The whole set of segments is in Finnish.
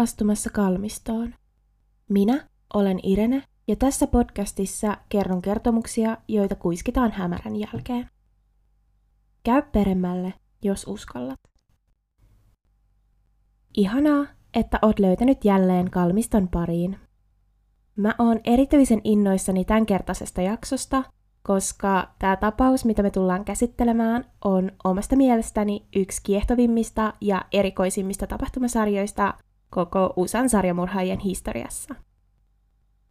Astumassa kalmistoon. Minä olen Irene ja tässä podcastissa kerron kertomuksia, joita kuiskitaan hämärän jälkeen. Käy peremmälle, jos uskallat. Ihanaa, että oot löytänyt jälleen kalmiston pariin. Mä oon erityisen innoissani tämänkertaisesta jaksosta, koska tämä tapaus, mitä me tullaan käsittelemään, on omasta mielestäni yksi kiehtovimmista ja erikoisimmista tapahtumasarjoista koko USAn sarjamurhaajien historiassa.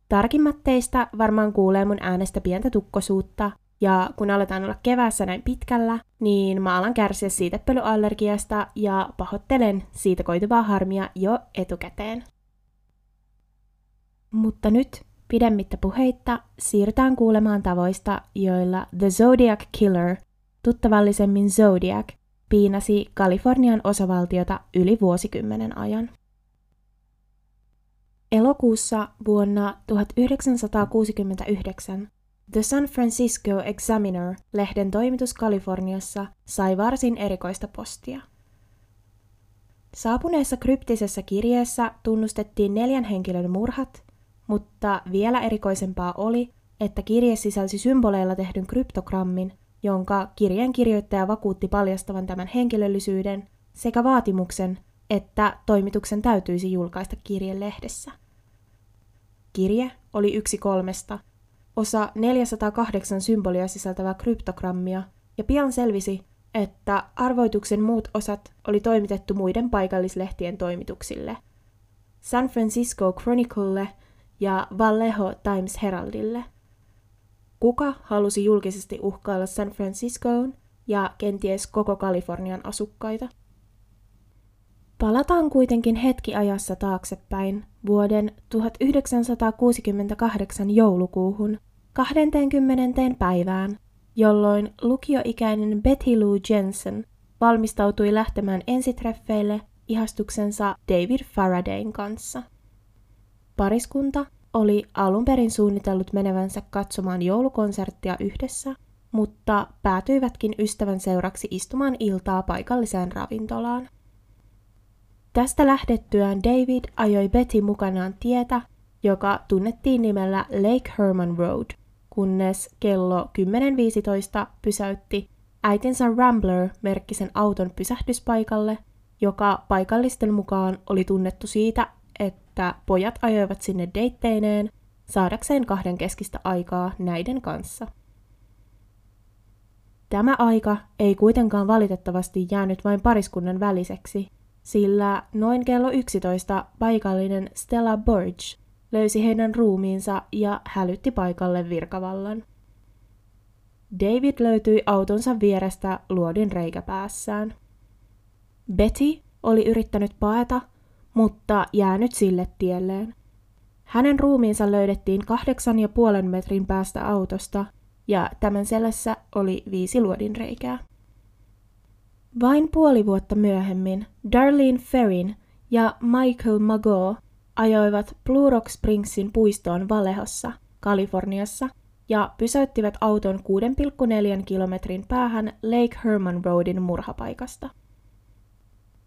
Tarkimmat teistä varmaan kuulee mun äänestä pientä tukkosuutta, ja kun aletaan olla keväässä näin pitkällä, niin mä alan kärsiä siitepölyallergiasta ja pahoittelen siitä koituvaa harmia jo etukäteen. Mutta nyt pidemmittä puheitta siirrytään kuulemaan tavoista, joilla The Zodiac Killer, tuttavallisemmin Zodiac, piinasi Kalifornian osavaltiota yli vuosikymmenen ajan. Elokuussa vuonna 1969 The San Francisco Examiner-lehden toimitus Kaliforniassa sai varsin erikoista postia. Saapuneessa kryptisessä kirjeessä tunnustettiin neljän henkilön murhat, mutta vielä erikoisempaa oli, että kirje sisälsi symboleilla tehdyn kryptogrammin, jonka kirjeen kirjoittaja vakuutti paljastavan tämän henkilöllisyyden sekä vaatimuksen, että toimituksen täytyisi julkaista kirje lehdessä. Kirje oli yksi kolmesta, osa 408 symbolia sisältävää kryptogrammia, ja pian selvisi, että arvoituksen muut osat oli toimitettu muiden paikallislehtien toimituksille. San Francisco Chroniclelle ja Vallejo Times Heraldille. Kuka halusi julkisesti uhkailla San Franciscoon ja kenties koko Kalifornian asukkaita? Palataan kuitenkin hetki ajassa taaksepäin vuoden 1968 joulukuuhun 20. päivään, jolloin lukioikäinen Betty Lou Jensen valmistautui lähtemään ensitreffeille ihastuksensa David Faradayn kanssa. Pariskunta oli alun perin suunnitellut menevänsä katsomaan joulukonserttia yhdessä, mutta päätyivätkin ystävän seuraksi istumaan iltaa paikalliseen ravintolaan. Tästä lähdettyään David ajoi Betty mukanaan tietä, joka tunnettiin nimellä Lake Herman Road, kunnes kello 10.15 pysäytti äitinsä Rambler-merkkisen auton pysähdyspaikalle, joka paikallisten mukaan oli tunnettu siitä, että pojat ajoivat sinne deitteineen saadakseen kahden keskistä aikaa näiden kanssa. Tämä aika ei kuitenkaan valitettavasti jäänyt vain pariskunnan väliseksi, sillä noin kello 11 paikallinen Stella Borge löysi heidän ruumiinsa ja hälytti paikalle virkavallan. David löytyi autonsa vierestä luodin reikä päässään. Betty oli yrittänyt paeta, mutta jäänyt sille tielleen. Hänen ruumiinsa löydettiin kahdeksan ja puolen metrin päästä autosta, ja tämän selässä oli viisi luodinreikää. Vain puoli vuotta myöhemmin Darlene Ferrin ja Michael Mago ajoivat Blue Rock Springsin puistoon Valehossa, Kaliforniassa, ja pysäyttivät auton 6,4 kilometrin päähän Lake Herman Roadin murhapaikasta.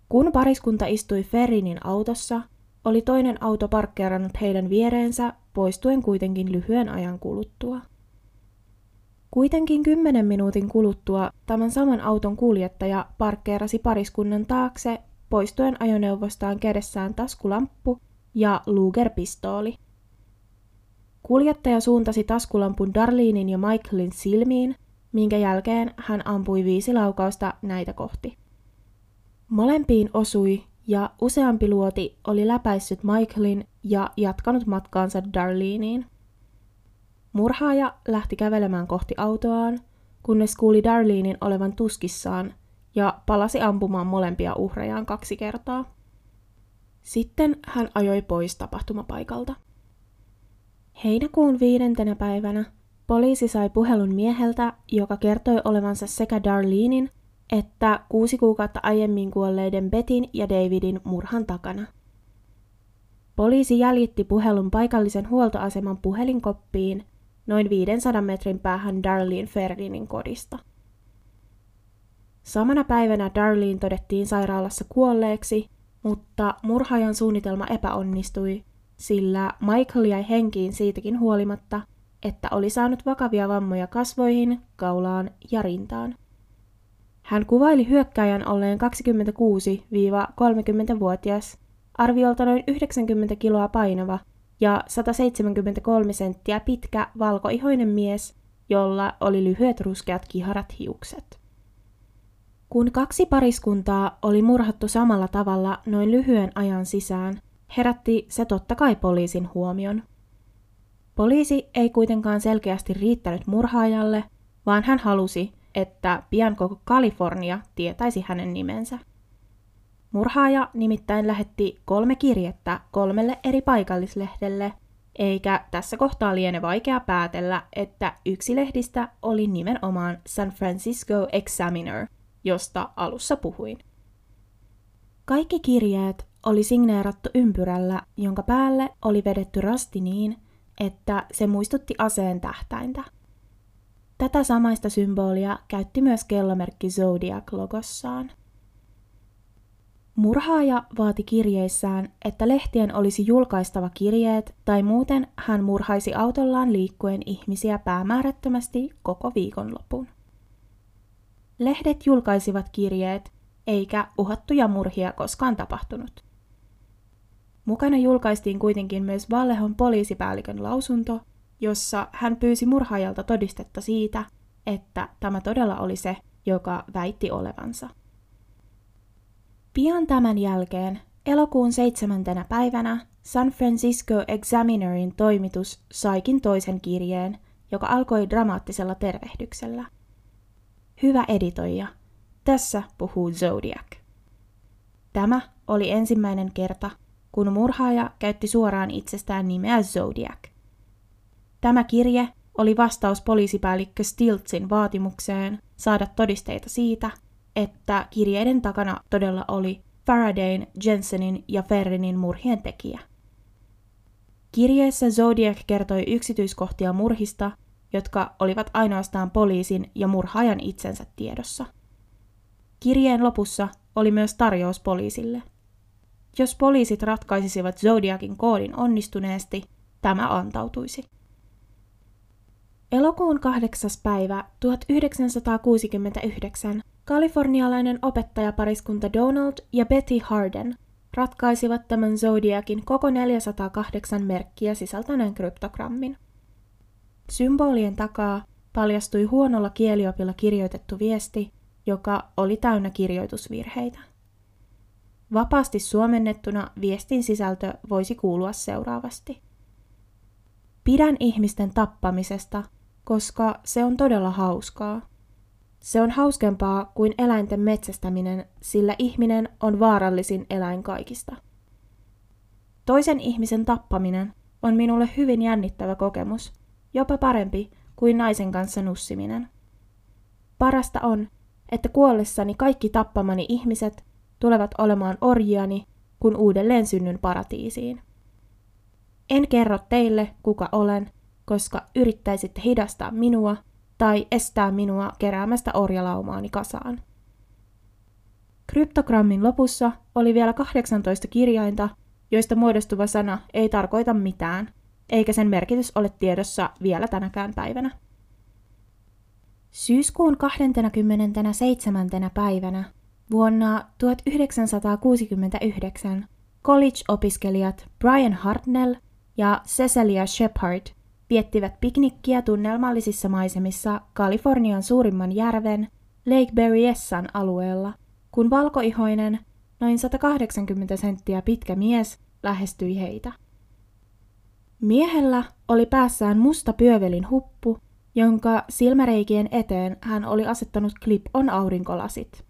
Kun pariskunta istui Ferrinin autossa, oli toinen auto parkkeerannut heidän viereensä, poistuen kuitenkin lyhyen ajan kuluttua. Kuitenkin kymmenen minuutin kuluttua tämän saman auton kuljettaja parkkeerasi pariskunnan taakse poistuen ajoneuvostaan kädessään taskulamppu ja Luger-pistooli. Kuljettaja suuntasi taskulampun Darlinin ja Michaelin silmiin, minkä jälkeen hän ampui viisi laukausta näitä kohti. Molempiin osui ja useampi luoti oli läpäissyt Michaelin ja jatkanut matkaansa Darliniin. Murhaaja lähti kävelemään kohti autoaan, kunnes kuuli Darlinin olevan tuskissaan ja palasi ampumaan molempia uhrejaan kaksi kertaa. Sitten hän ajoi pois tapahtumapaikalta. Heinäkuun viidentenä päivänä poliisi sai puhelun mieheltä, joka kertoi olevansa sekä Darlenein että kuusi kuukautta aiemmin kuolleiden Betin ja Davidin murhan takana. Poliisi jäljitti puhelun paikallisen huoltoaseman puhelinkoppiin noin 500 metrin päähän Darlene Ferdinin kodista. Samana päivänä Darlene todettiin sairaalassa kuolleeksi mutta murhaajan suunnitelma epäonnistui, sillä Michael jäi henkiin siitäkin huolimatta, että oli saanut vakavia vammoja kasvoihin, kaulaan ja rintaan. Hän kuvaili hyökkäjän olleen 26-30-vuotias, arviolta noin 90 kiloa painava ja 173 senttiä pitkä valkoihoinen mies, jolla oli lyhyet ruskeat kiharat hiukset. Kun kaksi pariskuntaa oli murhattu samalla tavalla noin lyhyen ajan sisään, herätti se totta kai poliisin huomion. Poliisi ei kuitenkaan selkeästi riittänyt murhaajalle, vaan hän halusi, että pian koko Kalifornia tietäisi hänen nimensä. Murhaaja nimittäin lähetti kolme kirjettä kolmelle eri paikallislehdelle, eikä tässä kohtaa liene vaikea päätellä, että yksi lehdistä oli nimenomaan San Francisco Examiner, josta alussa puhuin. Kaikki kirjeet oli signeerattu ympyrällä, jonka päälle oli vedetty rasti niin, että se muistutti aseen tähtäintä. Tätä samaista symbolia käytti myös kellomerkki Zodiac logossaan. Murhaaja vaati kirjeissään, että lehtien olisi julkaistava kirjeet tai muuten hän murhaisi autollaan liikkuen ihmisiä päämäärättömästi koko viikonlopun. Lehdet julkaisivat kirjeet, eikä uhattuja murhia koskaan tapahtunut. Mukana julkaistiin kuitenkin myös Vallehon poliisipäällikön lausunto, jossa hän pyysi murhaajalta todistetta siitä, että tämä todella oli se, joka väitti olevansa. Pian tämän jälkeen, elokuun seitsemäntenä päivänä, San Francisco Examinerin toimitus saikin toisen kirjeen, joka alkoi dramaattisella tervehdyksellä. Hyvä editoija, tässä puhuu Zodiac. Tämä oli ensimmäinen kerta, kun murhaaja käytti suoraan itsestään nimeä Zodiac. Tämä kirje oli vastaus poliisipäällikkö Stiltsin vaatimukseen saada todisteita siitä, että kirjeiden takana todella oli Faradayn, Jensenin ja Ferrinin murhien tekijä. Kirjeessä Zodiac kertoi yksityiskohtia murhista, jotka olivat ainoastaan poliisin ja murhaajan itsensä tiedossa. Kirjeen lopussa oli myös tarjous poliisille. Jos poliisit ratkaisisivat Zodiacin koodin onnistuneesti, tämä antautuisi. Elokuun 8. päivä 1969 kalifornialainen opettajapariskunta Donald ja Betty Harden ratkaisivat tämän Zodiacin koko 408 merkkiä sisältäneen kryptogrammin. Symbolien takaa paljastui huonolla kieliopilla kirjoitettu viesti, joka oli täynnä kirjoitusvirheitä. Vapaasti suomennettuna viestin sisältö voisi kuulua seuraavasti. Pidän ihmisten tappamisesta, koska se on todella hauskaa. Se on hauskempaa kuin eläinten metsästäminen, sillä ihminen on vaarallisin eläin kaikista. Toisen ihmisen tappaminen on minulle hyvin jännittävä kokemus, jopa parempi kuin naisen kanssa nussiminen. Parasta on, että kuollessani kaikki tappamani ihmiset tulevat olemaan orjiani, kun uudelleen synnyn paratiisiin. En kerro teille, kuka olen, koska yrittäisitte hidastaa minua tai estää minua keräämästä orjalaumaani kasaan. Kryptogrammin lopussa oli vielä 18 kirjainta, joista muodostuva sana ei tarkoita mitään, eikä sen merkitys ole tiedossa vielä tänäkään päivänä. Syyskuun 27. päivänä vuonna 1969 college-opiskelijat Brian Hartnell ja Cecilia Shepard viettivät piknikkiä tunnelmallisissa maisemissa Kalifornian suurimman järven Lake Berryessan alueella, kun valkoihoinen, noin 180 senttiä pitkä mies lähestyi heitä. Miehellä oli päässään musta pyövelin huppu, jonka silmäreikien eteen hän oli asettanut clip-on aurinkolasit.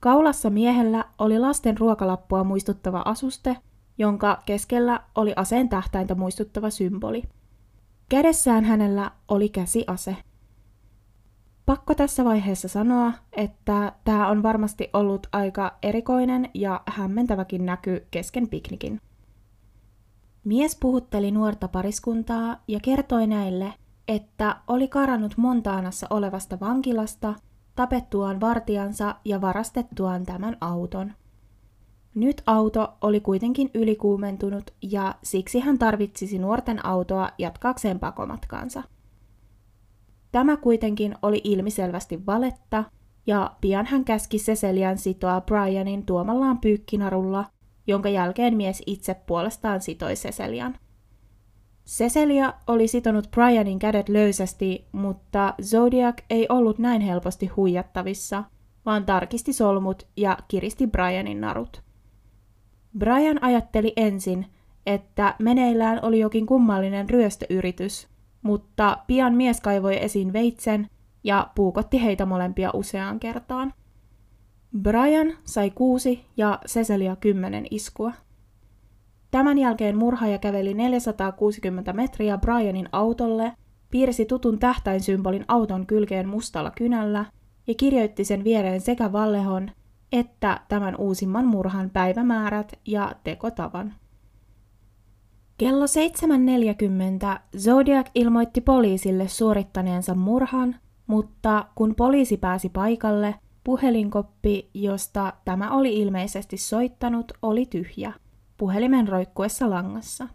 Kaulassa miehellä oli lasten ruokalappua muistuttava asuste, jonka keskellä oli aseen tähtäintä muistuttava symboli. Kädessään hänellä oli käsiase. Pakko tässä vaiheessa sanoa, että tämä on varmasti ollut aika erikoinen ja hämmentäväkin näky kesken piknikin. Mies puhutteli nuorta pariskuntaa ja kertoi näille, että oli karannut Montaanassa olevasta vankilasta tapettuaan vartijansa ja varastettuaan tämän auton. Nyt auto oli kuitenkin ylikuumentunut ja siksi hän tarvitsisi nuorten autoa jatkaakseen pakomatkaansa. Tämä kuitenkin oli ilmiselvästi valetta, ja pian hän käski Cecilian sitoa Brianin tuomallaan pyykkinarulla, jonka jälkeen mies itse puolestaan sitoi Cecilian. Cecilia oli sitonut Brianin kädet löysästi, mutta Zodiac ei ollut näin helposti huijattavissa, vaan tarkisti solmut ja kiristi Brianin narut. Brian ajatteli ensin, että meneillään oli jokin kummallinen ryöstöyritys, mutta pian mies kaivoi esiin veitsen ja puukotti heitä molempia useaan kertaan. Brian sai kuusi ja Cecilia kymmenen iskua. Tämän jälkeen murhaaja käveli 460 metriä Brianin autolle, piirsi tutun tähtäinsymbolin auton kylkeen mustalla kynällä ja kirjoitti sen viereen sekä Vallehon että tämän uusimman murhan päivämäärät ja tekotavan. Kello 7.40 Zodiac ilmoitti poliisille suorittaneensa murhan, mutta kun poliisi pääsi paikalle, puhelinkoppi, josta tämä oli ilmeisesti soittanut, oli tyhjä, puhelimen roikkuessa langassa.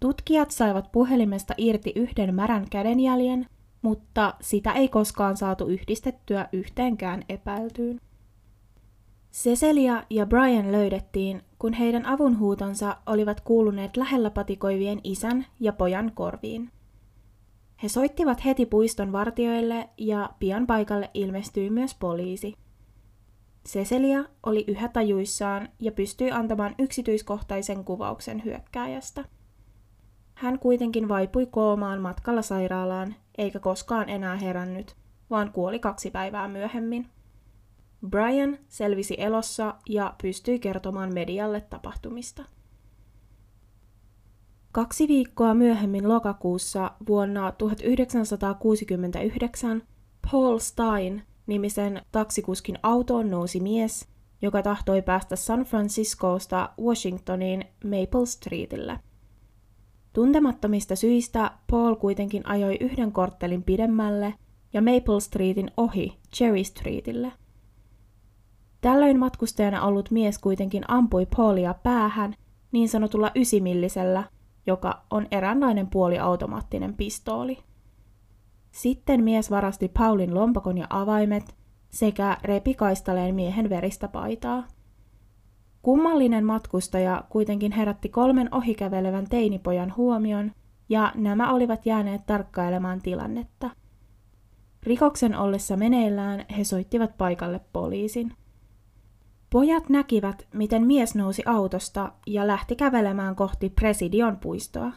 Tutkijat saivat puhelimesta irti yhden märän kädenjäljen, mutta sitä ei koskaan saatu yhdistettyä yhteenkään epäiltyyn. Cecilia ja Brian löydettiin, kun heidän avunhuutonsa olivat kuuluneet lähellä patikoivien isän ja pojan korviin. He soittivat heti puiston vartioille ja pian paikalle ilmestyi myös poliisi. Cecilia oli yhä tajuissaan ja pystyi antamaan yksityiskohtaisen kuvauksen hyökkääjästä. Hän kuitenkin vaipui koomaan matkalla sairaalaan, eikä koskaan enää herännyt, vaan kuoli kaksi päivää myöhemmin. Brian selvisi elossa ja pystyi kertomaan medialle tapahtumista. Kaksi viikkoa myöhemmin lokakuussa vuonna 1969 Paul Stein nimisen taksikuskin autoon nousi mies, joka tahtoi päästä San Franciscosta Washingtoniin Maple Streetille. Tuntemattomista syistä Paul kuitenkin ajoi yhden korttelin pidemmälle ja Maple Streetin ohi Cherry Streetille – Tällöin matkustajana ollut mies kuitenkin ampui Paulia päähän niin sanotulla ysimillisellä, joka on eräänlainen puoliautomaattinen pistooli. Sitten mies varasti Paulin lompakon ja avaimet sekä repi kaistaleen miehen veristä paitaa. Kummallinen matkustaja kuitenkin herätti kolmen ohikävelevän teinipojan huomion, ja nämä olivat jääneet tarkkailemaan tilannetta. Rikoksen ollessa meneillään he soittivat paikalle poliisin. Pojat näkivät, miten mies nousi autosta ja lähti kävelemään kohti Presidion puistoa.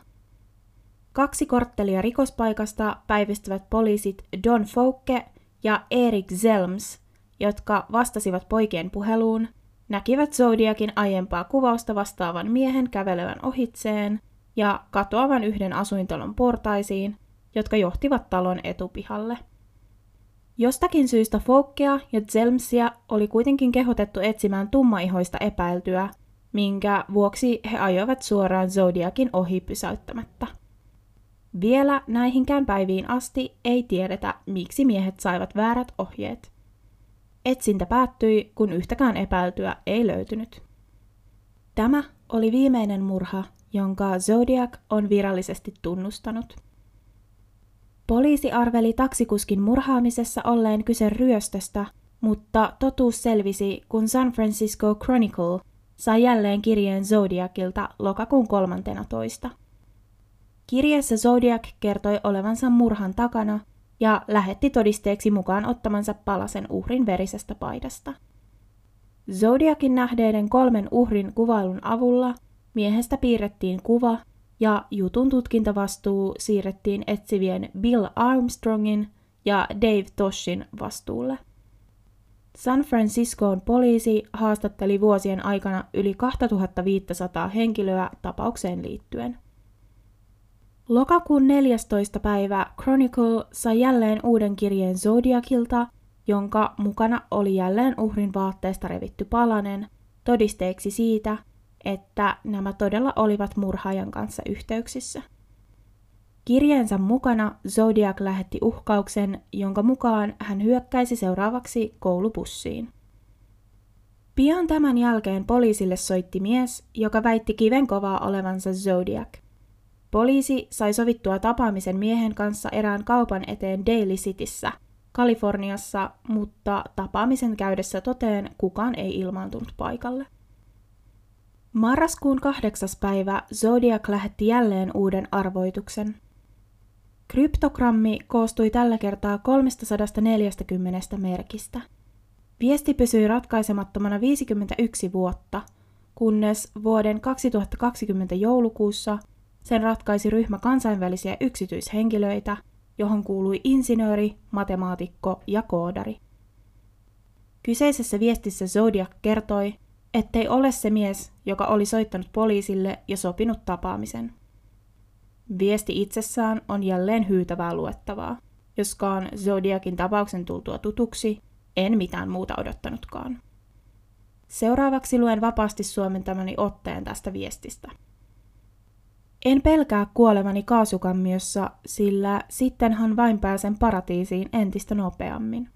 Kaksi korttelia rikospaikasta päivystävät poliisit Don Fouke ja Erik Zelms, jotka vastasivat poikien puheluun, näkivät Zodiakin aiempaa kuvausta vastaavan miehen kävelevän ohitseen ja katoavan yhden asuintalon portaisiin, jotka johtivat talon etupihalle. Jostakin syystä Fokkea ja Zelmsia oli kuitenkin kehotettu etsimään tummaihoista epäiltyä, minkä vuoksi he ajoivat suoraan Zodiakin ohi pysäyttämättä. Vielä näihinkään päiviin asti ei tiedetä, miksi miehet saivat väärät ohjeet. Etsintä päättyi, kun yhtäkään epäiltyä ei löytynyt. Tämä oli viimeinen murha, jonka Zodiac on virallisesti tunnustanut – Poliisi arveli taksikuskin murhaamisessa olleen kyse ryöstöstä, mutta totuus selvisi, kun San Francisco Chronicle sai jälleen kirjeen Zodiacilta lokakuun 13. Kirjeessä Zodiac kertoi olevansa murhan takana ja lähetti todisteeksi mukaan ottamansa palasen uhrin verisestä paidasta. Zodiakin nähdeiden kolmen uhrin kuvailun avulla miehestä piirrettiin kuva, ja jutun tutkintavastuu siirrettiin etsivien Bill Armstrongin ja Dave Toshin vastuulle. San Franciscoon poliisi haastatteli vuosien aikana yli 2500 henkilöä tapaukseen liittyen. Lokakuun 14. päivä Chronicle sai jälleen uuden kirjeen Zodiacilta, jonka mukana oli jälleen uhrin vaatteesta revitty palanen, todisteeksi siitä, että nämä todella olivat murhaajan kanssa yhteyksissä. Kirjeensä mukana Zodiac lähetti uhkauksen, jonka mukaan hän hyökkäisi seuraavaksi koulupussiin. Pian tämän jälkeen poliisille soitti mies, joka väitti kivenkovaa olevansa Zodiac. Poliisi sai sovittua tapaamisen miehen kanssa erään kaupan eteen Daily Cityssä, Kaliforniassa, mutta tapaamisen käydessä toteen kukaan ei ilmaantunut paikalle. Marraskuun kahdeksas päivä Zodiac lähetti jälleen uuden arvoituksen. Kryptogrammi koostui tällä kertaa 340 merkistä. Viesti pysyi ratkaisemattomana 51 vuotta, kunnes vuoden 2020 joulukuussa sen ratkaisi ryhmä kansainvälisiä yksityishenkilöitä, johon kuului insinööri, matemaatikko ja koodari. Kyseisessä viestissä Zodiac kertoi, ettei ole se mies, joka oli soittanut poliisille ja sopinut tapaamisen. Viesti itsessään on jälleen hyytävää luettavaa, joskaan Zodiakin tapauksen tultua tutuksi, en mitään muuta odottanutkaan. Seuraavaksi luen vapaasti suomentamani otteen tästä viestistä. En pelkää kuolevani kaasukammiossa, sillä sittenhan vain pääsen paratiisiin entistä nopeammin.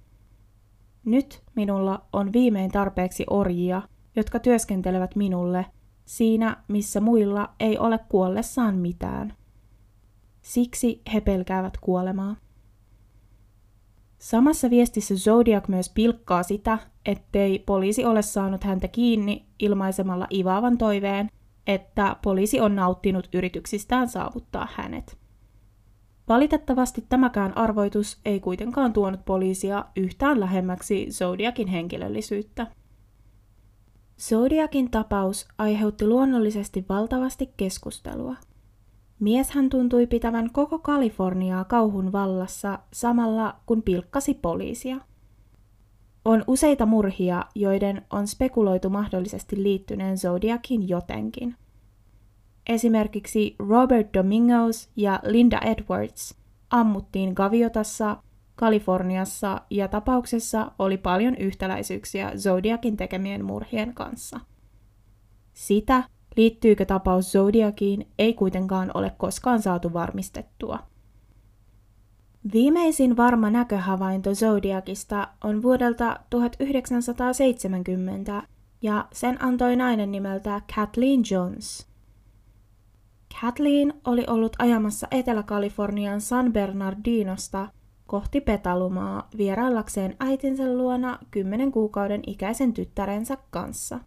Nyt minulla on viimein tarpeeksi orjia, jotka työskentelevät minulle siinä, missä muilla ei ole kuollessaan mitään. Siksi he pelkäävät kuolemaa. Samassa viestissä Zodiac myös pilkkaa sitä, ettei poliisi ole saanut häntä kiinni ilmaisemalla ivaavan toiveen, että poliisi on nauttinut yrityksistään saavuttaa hänet. Valitettavasti tämäkään arvoitus ei kuitenkaan tuonut poliisia yhtään lähemmäksi Zodiakin henkilöllisyyttä. Zodiakin tapaus aiheutti luonnollisesti valtavasti keskustelua. Mieshän tuntui pitävän koko Kaliforniaa kauhun vallassa samalla kun pilkkasi poliisia. On useita murhia, joiden on spekuloitu mahdollisesti liittyneen Zodiakin jotenkin. Esimerkiksi Robert Domingos ja Linda Edwards ammuttiin Gaviotassa Kaliforniassa ja tapauksessa oli paljon yhtäläisyyksiä Zodiakin tekemien murhien kanssa. Sitä, liittyykö tapaus Zodiakiin, ei kuitenkaan ole koskaan saatu varmistettua. Viimeisin varma näköhavainto Zodiakista on vuodelta 1970 ja sen antoi nainen nimeltä Kathleen Jones. Kathleen oli ollut ajamassa Etelä-Kalifornian San Bernardinosta kohti Petalumaa vieraillakseen äitinsä luona kymmenen kuukauden ikäisen tyttärensä kanssa.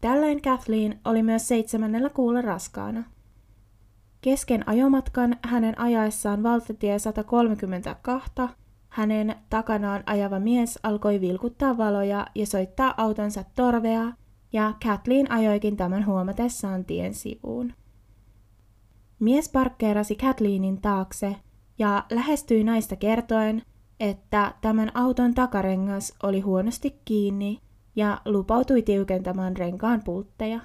Tällöin Kathleen oli myös seitsemännellä kuulla raskaana. Kesken ajomatkan hänen ajaessaan valtatie 132 hänen takanaan ajava mies alkoi vilkuttaa valoja ja soittaa autonsa torvea, ja Kathleen ajoikin tämän huomatessaan tien sivuun. Mies parkkeerasi Kathleenin taakse ja lähestyi naista kertoen, että tämän auton takarengas oli huonosti kiinni ja lupautui tiukentamaan renkaan pultteja.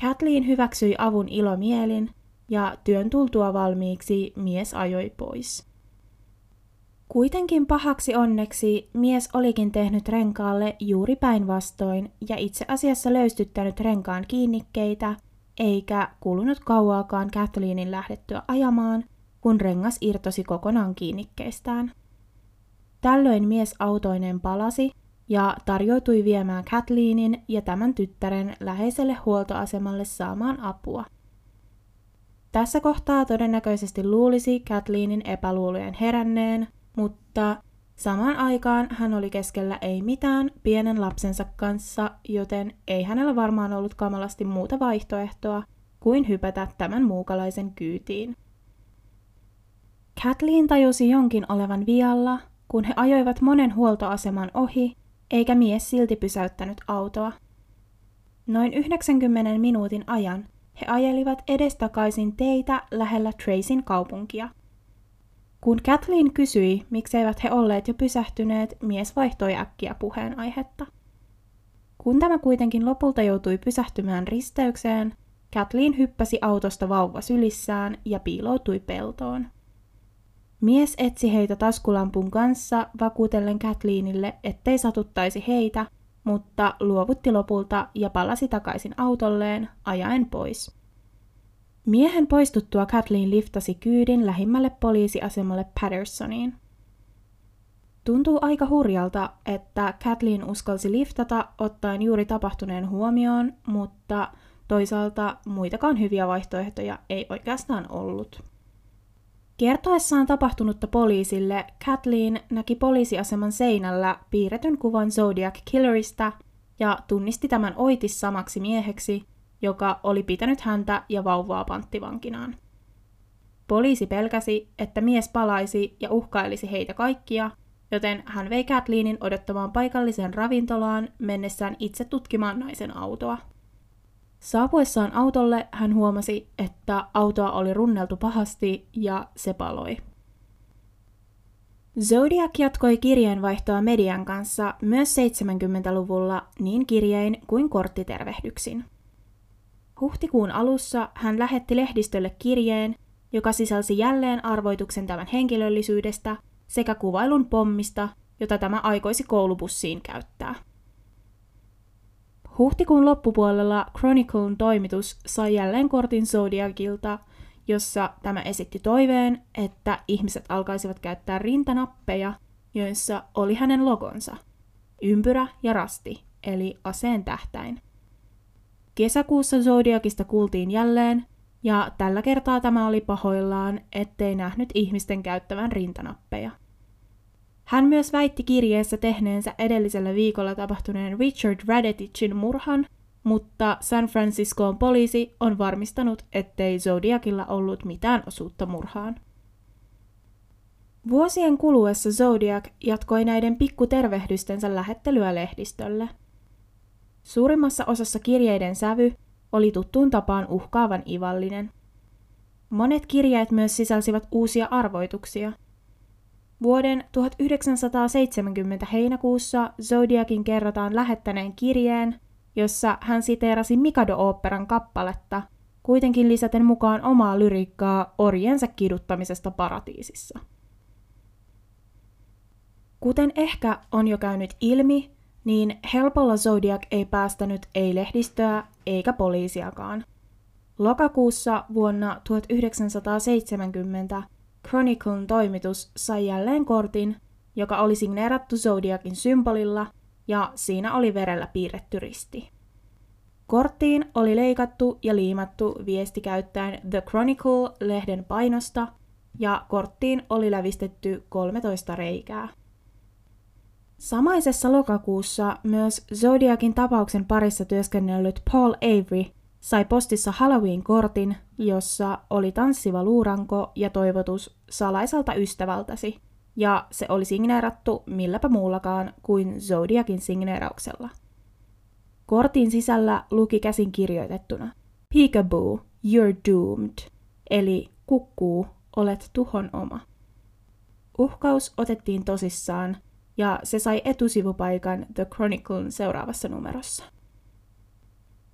Kathleen hyväksyi avun ilomielin ja työn tultua valmiiksi mies ajoi pois. Kuitenkin pahaksi onneksi mies olikin tehnyt renkaalle juuri päinvastoin ja itse asiassa löystyttänyt renkaan kiinnikkeitä, eikä kulunut kauaakaan Kathleenin lähdettyä ajamaan – kun rengas irtosi kokonaan kiinnikkeistään. Tällöin mies autoinen palasi ja tarjoutui viemään Kathleenin ja tämän tyttären läheiselle huoltoasemalle saamaan apua. Tässä kohtaa todennäköisesti luulisi Kathleenin epäluulojen heränneen, mutta samaan aikaan hän oli keskellä ei mitään pienen lapsensa kanssa, joten ei hänellä varmaan ollut kamalasti muuta vaihtoehtoa kuin hypätä tämän muukalaisen kyytiin. Kathleen tajusi jonkin olevan vialla, kun he ajoivat monen huoltoaseman ohi, eikä mies silti pysäyttänyt autoa. Noin 90 minuutin ajan he ajelivat edestakaisin teitä lähellä Tracyn kaupunkia. Kun Kathleen kysyi, mikseivät he olleet jo pysähtyneet, mies vaihtoi äkkiä puheenaihetta. Kun tämä kuitenkin lopulta joutui pysähtymään risteykseen, Kathleen hyppäsi autosta vauva sylissään ja piiloutui peltoon. Mies etsi heitä taskulampun kanssa vakuutellen Kathleenille, ettei satuttaisi heitä, mutta luovutti lopulta ja palasi takaisin autolleen, ajaen pois. Miehen poistuttua Kathleen liftasi kyydin lähimmälle poliisiasemalle Pattersoniin. Tuntuu aika hurjalta, että Kathleen uskalsi liftata ottaen juuri tapahtuneen huomioon, mutta toisaalta muitakaan hyviä vaihtoehtoja ei oikeastaan ollut. Kertoessaan tapahtunutta poliisille, Kathleen näki poliisiaseman seinällä piirretyn kuvan Zodiac Killerista ja tunnisti tämän oitis samaksi mieheksi, joka oli pitänyt häntä ja vauvaa panttivankinaan. Poliisi pelkäsi, että mies palaisi ja uhkailisi heitä kaikkia, joten hän vei Kathleenin odottamaan paikalliseen ravintolaan mennessään itse tutkimaan naisen autoa. Saapuessaan autolle hän huomasi, että autoa oli runneltu pahasti ja se paloi. Zodiac jatkoi kirjeenvaihtoa median kanssa myös 70-luvulla niin kirjein kuin korttitervehdyksin. Huhtikuun alussa hän lähetti lehdistölle kirjeen, joka sisälsi jälleen arvoituksen tämän henkilöllisyydestä sekä kuvailun pommista, jota tämä aikoisi koulubussiin käyttää. Huhtikuun loppupuolella Chroniclen toimitus sai jälleen kortin Zodiacilta, jossa tämä esitti toiveen, että ihmiset alkaisivat käyttää rintanappeja, joissa oli hänen logonsa, ympyrä ja rasti, eli aseen tähtäin. Kesäkuussa Zodiacista kuultiin jälleen, ja tällä kertaa tämä oli pahoillaan, ettei nähnyt ihmisten käyttävän rintanappeja. Hän myös väitti kirjeessä tehneensä edellisellä viikolla tapahtuneen Richard Radetitchin murhan, mutta San Franciscoon poliisi on varmistanut, ettei Zodiacilla ollut mitään osuutta murhaan. Vuosien kuluessa Zodiac jatkoi näiden pikkutervehdystensä lähettelyä lehdistölle. Suurimmassa osassa kirjeiden sävy oli tuttuun tapaan uhkaavan ivallinen. Monet kirjeet myös sisälsivät uusia arvoituksia – Vuoden 1970 heinäkuussa Zodiakin kerrotaan lähettäneen kirjeen, jossa hän siteerasi Mikado-oopperan kappaletta, kuitenkin lisäten mukaan omaa lyriikkaa orjensa kiduttamisesta paratiisissa. Kuten ehkä on jo käynyt ilmi, niin helpolla Zodiac ei päästänyt ei lehdistöä eikä poliisiakaan. Lokakuussa vuonna 1970 Chroniclen toimitus sai jälleen kortin, joka oli signeerattu Zodiakin symbolilla, ja siinä oli verellä piirretty risti. Korttiin oli leikattu ja liimattu viesti käyttäen The Chronicle-lehden painosta, ja korttiin oli lävistetty 13 reikää. Samaisessa lokakuussa myös Zodiakin tapauksen parissa työskennellyt Paul Avery sai postissa Halloween-kortin, jossa oli tanssiva luuranko ja toivotus salaisalta ystävältäsi, ja se oli signeerattu milläpä muullakaan kuin Zodiakin signeerauksella. Kortin sisällä luki käsin kirjoitettuna Peekaboo, you're doomed, eli kukkuu, olet tuhon oma. Uhkaus otettiin tosissaan, ja se sai etusivupaikan The Chroniclen seuraavassa numerossa.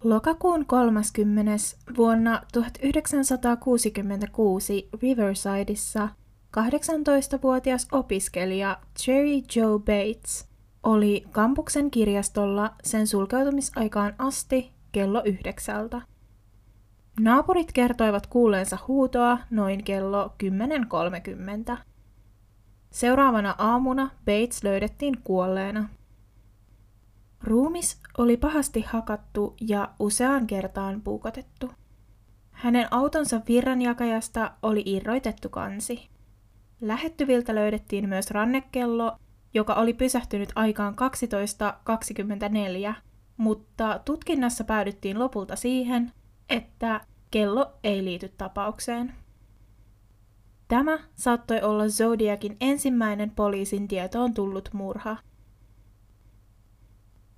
Lokakuun 30. vuonna 1966 Riversideissa 18-vuotias opiskelija Cherry Joe Bates oli kampuksen kirjastolla sen sulkeutumisaikaan asti kello yhdeksältä. Naapurit kertoivat kuulleensa huutoa noin kello 10.30. Seuraavana aamuna Bates löydettiin kuolleena. Ruumis oli pahasti hakattu ja useaan kertaan puukotettu. Hänen autonsa virranjakajasta oli irroitettu kansi. Lähettyviltä löydettiin myös rannekello, joka oli pysähtynyt aikaan 12.24, mutta tutkinnassa päädyttiin lopulta siihen, että kello ei liity tapaukseen. Tämä saattoi olla Zodiakin ensimmäinen poliisin tietoon tullut murha –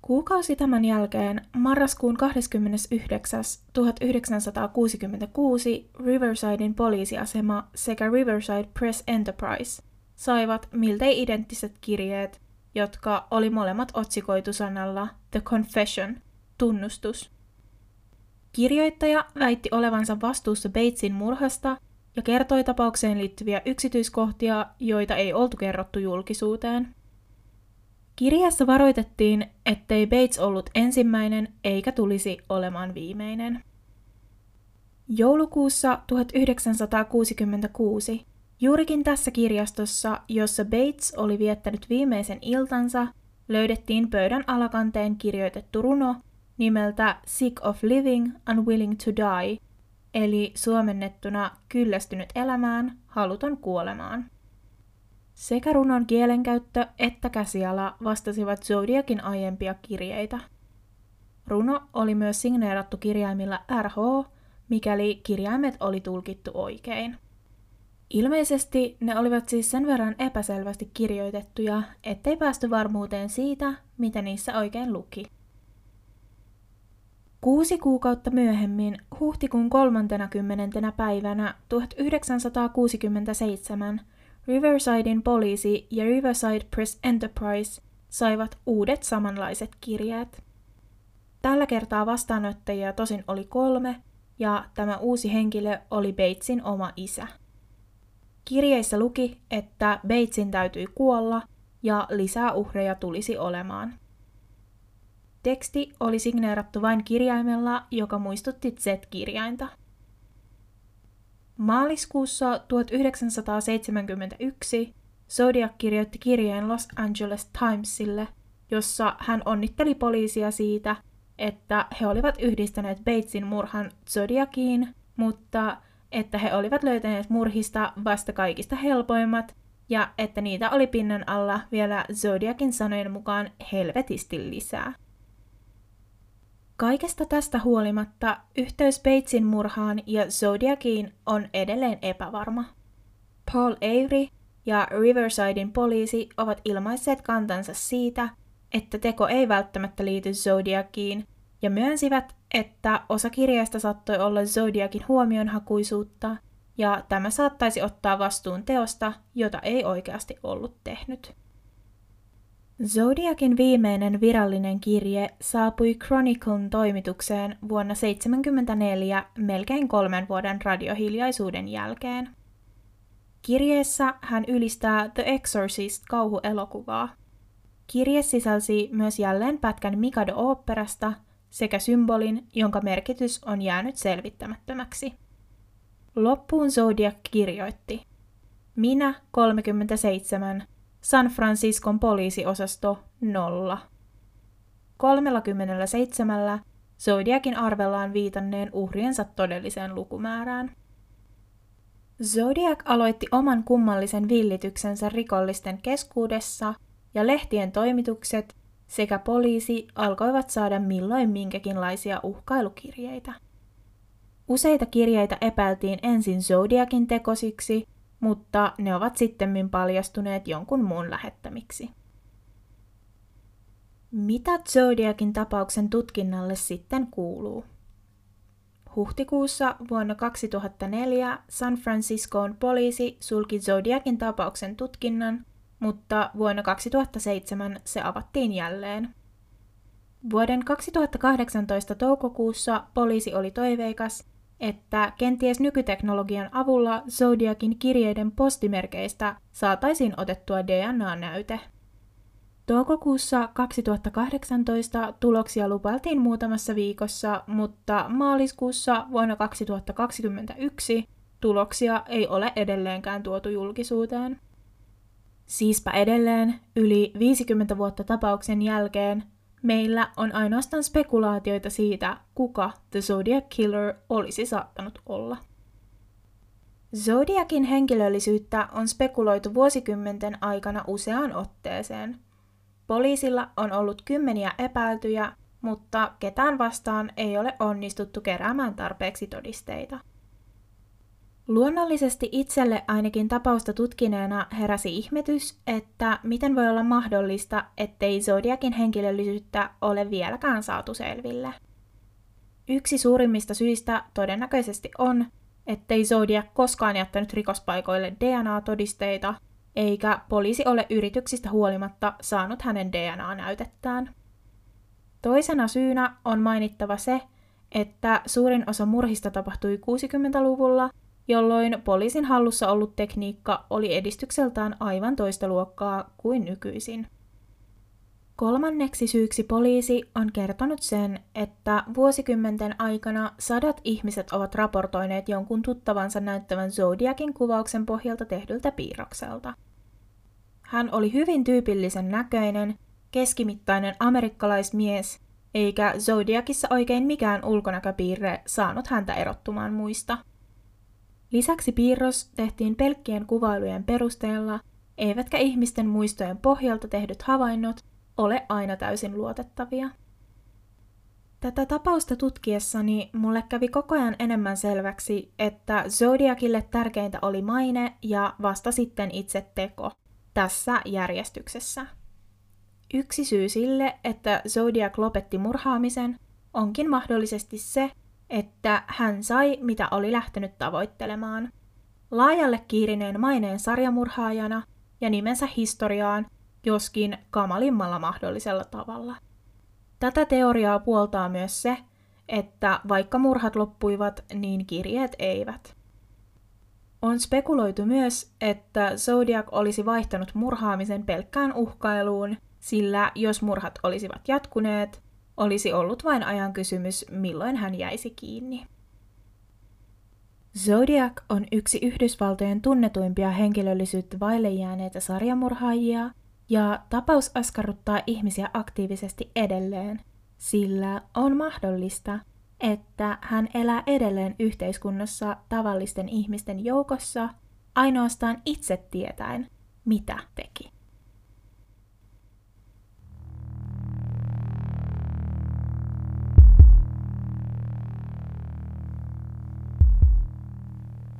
Kuukausi tämän jälkeen, marraskuun 29. 1966, Riversidein poliisiasema sekä Riverside Press Enterprise saivat miltei identtiset kirjeet, jotka oli molemmat otsikoitu sanalla The Confession, tunnustus. Kirjoittaja väitti olevansa vastuussa Batesin murhasta ja kertoi tapaukseen liittyviä yksityiskohtia, joita ei oltu kerrottu julkisuuteen. Kirjassa varoitettiin, ettei Bates ollut ensimmäinen eikä tulisi olemaan viimeinen. Joulukuussa 1966 Juurikin tässä kirjastossa, jossa Bates oli viettänyt viimeisen iltansa, löydettiin pöydän alakanteen kirjoitettu runo nimeltä Sick of Living, Unwilling to Die, eli suomennettuna kyllästynyt elämään, haluton kuolemaan. Sekä runon kielenkäyttö että käsiala vastasivat Zodiakin aiempia kirjeitä. Runo oli myös signeerattu kirjaimilla RH, mikäli kirjaimet oli tulkittu oikein. Ilmeisesti ne olivat siis sen verran epäselvästi kirjoitettuja, ettei päästy varmuuteen siitä, mitä niissä oikein luki. Kuusi kuukautta myöhemmin, huhtikuun 30. päivänä 1967, Riversidein poliisi ja Riverside Press Enterprise saivat uudet samanlaiset kirjeet. Tällä kertaa vastaanottajia tosin oli kolme, ja tämä uusi henkilö oli Batesin oma isä. Kirjeissä luki, että Batesin täytyi kuolla ja lisää uhreja tulisi olemaan. Teksti oli signeerattu vain kirjaimella, joka muistutti Z-kirjainta. Maaliskuussa 1971 Zodiac kirjoitti kirjeen Los Angeles Timesille, jossa hän onnitteli poliisia siitä, että he olivat yhdistäneet Batesin murhan Zodiakiin, mutta että he olivat löytäneet murhista vasta kaikista helpoimmat ja että niitä oli pinnan alla vielä Zodiakin sanojen mukaan helvetisti lisää. Kaikesta tästä huolimatta yhteys Batesin murhaan ja Zodiakiin on edelleen epävarma. Paul Avery ja Riversidein poliisi ovat ilmaisseet kantansa siitä, että teko ei välttämättä liity Zodiakiin, ja myönsivät, että osa kirjeestä saattoi olla Zodiakin huomionhakuisuutta, ja tämä saattaisi ottaa vastuun teosta, jota ei oikeasti ollut tehnyt. Zodiakin viimeinen virallinen kirje saapui Chroniclen toimitukseen vuonna 1974 melkein kolmen vuoden radiohiljaisuuden jälkeen. Kirjeessä hän ylistää The Exorcist-kauhuelokuvaa. Kirje sisälsi myös jälleen pätkän Mikado-oopperasta sekä symbolin, jonka merkitys on jäänyt selvittämättömäksi. Loppuun Zodiac kirjoitti, Minä 37, San Franciscon poliisiosasto 0. 37 Zodiakin arvellaan viitanneen uhriensa todelliseen lukumäärään. Zodiac aloitti oman kummallisen villityksensä rikollisten keskuudessa ja lehtien toimitukset sekä poliisi alkoivat saada milloin minkäkinlaisia uhkailukirjeitä. Useita kirjeitä epäiltiin ensin Zodiakin tekosiksi, mutta ne ovat sittemmin paljastuneet jonkun muun lähettämiksi. Mitä Zodiakin tapauksen tutkinnalle sitten kuuluu? Huhtikuussa vuonna 2004 San Franciscoon poliisi sulki Zodiakin tapauksen tutkinnan, mutta vuonna 2007 se avattiin jälleen. Vuoden 2018 toukokuussa poliisi oli toiveikas, että kenties nykyteknologian avulla Zodiakin kirjeiden postimerkeistä saataisiin otettua DNA-näyte. Toukokuussa 2018 tuloksia lupailtiin muutamassa viikossa, mutta maaliskuussa vuonna 2021 tuloksia ei ole edelleenkään tuotu julkisuuteen. Siispä edelleen, yli 50 vuotta tapauksen jälkeen, meillä on ainoastaan spekulaatioita siitä, kuka The Zodiac Killer olisi saattanut olla. Zodiakin henkilöllisyyttä on spekuloitu vuosikymmenten aikana useaan otteeseen. Poliisilla on ollut kymmeniä epäiltyjä, mutta ketään vastaan ei ole onnistuttu keräämään tarpeeksi todisteita. Luonnollisesti itselle ainakin tapausta tutkineena heräsi ihmetys, että miten voi olla mahdollista, ettei Zodiakin henkilöllisyyttä ole vieläkään saatu selville. Yksi suurimmista syistä todennäköisesti on, ettei Zodiac koskaan jättänyt rikospaikoille DNA-todisteita, eikä poliisi ole yrityksistä huolimatta saanut hänen DNA-näytettään. Toisena syynä on mainittava se, että suurin osa murhista tapahtui 60-luvulla – jolloin poliisin hallussa ollut tekniikka oli edistykseltään aivan toista luokkaa kuin nykyisin. Kolmanneksi syyksi poliisi on kertonut sen, että vuosikymmenten aikana sadat ihmiset ovat raportoineet jonkun tuttavansa näyttävän Zodiakin kuvauksen pohjalta tehdyltä piirrokselta. Hän oli hyvin tyypillisen näköinen, keskimittainen amerikkalaismies, eikä Zodiakissa oikein mikään ulkonäköpiirre saanut häntä erottumaan muista. Lisäksi piirros tehtiin pelkkien kuvailujen perusteella, eivätkä ihmisten muistojen pohjalta tehdyt havainnot ole aina täysin luotettavia. Tätä tapausta tutkiessani mulle kävi koko ajan enemmän selväksi, että Zodiakille tärkeintä oli maine ja vasta sitten itse teko, tässä järjestyksessä. Yksi syy sille, että Zodiac lopetti murhaamisen, onkin mahdollisesti se, että hän sai mitä oli lähtenyt tavoittelemaan. Laajalle kiirineen maineen sarjamurhaajana ja nimensä historiaan, joskin kamalimmalla mahdollisella tavalla. Tätä teoriaa puoltaa myös se, että vaikka murhat loppuivat, niin kirjeet eivät. On spekuloitu myös, että Zodiac olisi vaihtanut murhaamisen pelkkään uhkailuun, sillä jos murhat olisivat jatkuneet, olisi ollut vain ajan kysymys, milloin hän jäisi kiinni. Zodiac on yksi Yhdysvaltojen tunnetuimpia henkilöllisyyttä vaille jääneitä sarjamurhaajia, ja tapaus askarruttaa ihmisiä aktiivisesti edelleen, sillä on mahdollista, että hän elää edelleen yhteiskunnassa tavallisten ihmisten joukossa ainoastaan itse tietäen, mitä teki.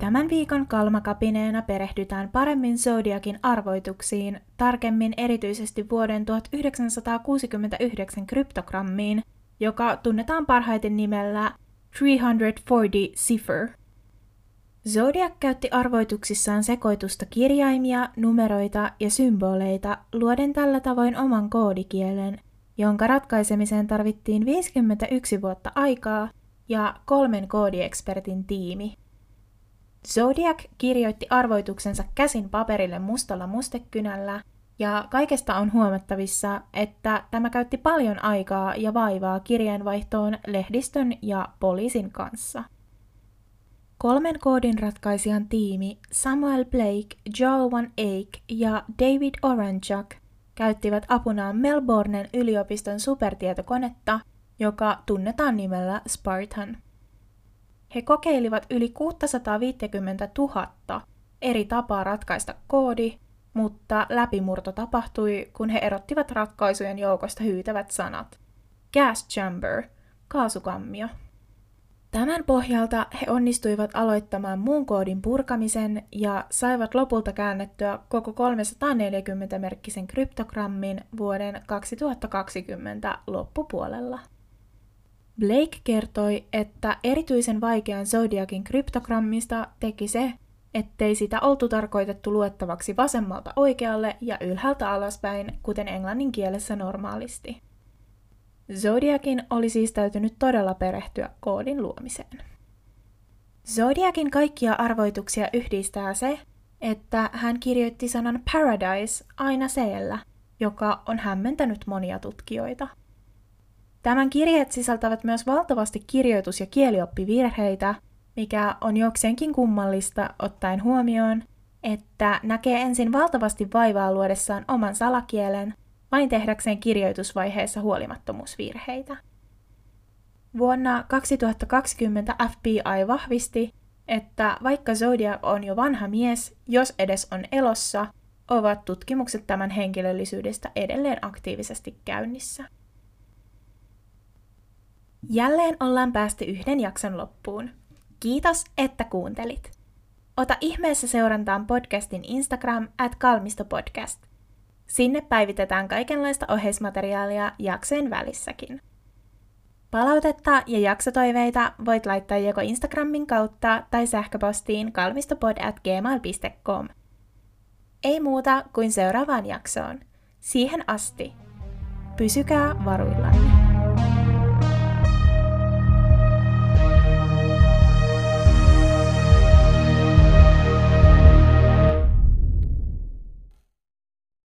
Tämän viikon kalmakapineena perehdytään paremmin Zodiakin arvoituksiin, tarkemmin erityisesti vuoden 1969 kryptogrammiin, joka tunnetaan parhaiten nimellä 340 cipher. Zodiac käytti arvoituksissaan sekoitusta kirjaimia, numeroita ja symboleita luoden tällä tavoin oman koodikielen, jonka ratkaisemiseen tarvittiin 51 vuotta aikaa ja kolmen koodiekspertin tiimi – Zodiac kirjoitti arvoituksensa käsin paperille mustalla mustekynällä, ja kaikesta on huomattavissa, että tämä käytti paljon aikaa ja vaivaa kirjeenvaihtoon lehdistön ja poliisin kanssa. Kolmen koodin ratkaisijan tiimi Samuel Blake, Joel Van Eyck ja David Oranchuk käyttivät apunaan Melbournen yliopiston supertietokonetta, joka tunnetaan nimellä Spartan. He kokeilivat yli 650 000 eri tapaa ratkaista koodi, mutta läpimurto tapahtui, kun he erottivat ratkaisujen joukosta hyytävät sanat. Gas chamber, kaasukammio. Tämän pohjalta he onnistuivat aloittamaan muun koodin purkamisen ja saivat lopulta käännettyä koko 340-merkkisen kryptogrammin vuoden 2020 loppupuolella. Blake kertoi, että erityisen vaikean Zodiakin kryptogrammista teki se, ettei sitä oltu tarkoitettu luettavaksi vasemmalta oikealle ja ylhäältä alaspäin, kuten englannin kielessä normaalisti. Zodiakin oli siis täytynyt todella perehtyä koodin luomiseen. Zodiakin kaikkia arvoituksia yhdistää se, että hän kirjoitti sanan paradise aina seellä, joka on hämmentänyt monia tutkijoita – Tämän kirjeet sisältävät myös valtavasti kirjoitus- ja kielioppivirheitä, mikä on jokseenkin kummallista ottaen huomioon, että näkee ensin valtavasti vaivaa luodessaan oman salakielen, vain tehdäkseen kirjoitusvaiheessa huolimattomuusvirheitä. Vuonna 2020 FBI vahvisti, että vaikka Zodiac on jo vanha mies, jos edes on elossa, ovat tutkimukset tämän henkilöllisyydestä edelleen aktiivisesti käynnissä. Jälleen ollaan päästy yhden jakson loppuun. Kiitos, että kuuntelit. Ota ihmeessä seurantaan podcastin Instagram at kalmistopodcast. Sinne päivitetään kaikenlaista oheismateriaalia jaksojen välissäkin. Palautetta ja jaksotoiveita voit laittaa joko Instagramin kautta tai sähköpostiin kalmistopod. Ei muuta kuin seuraavaan jaksoon. Siihen asti. Pysykää varuillanne.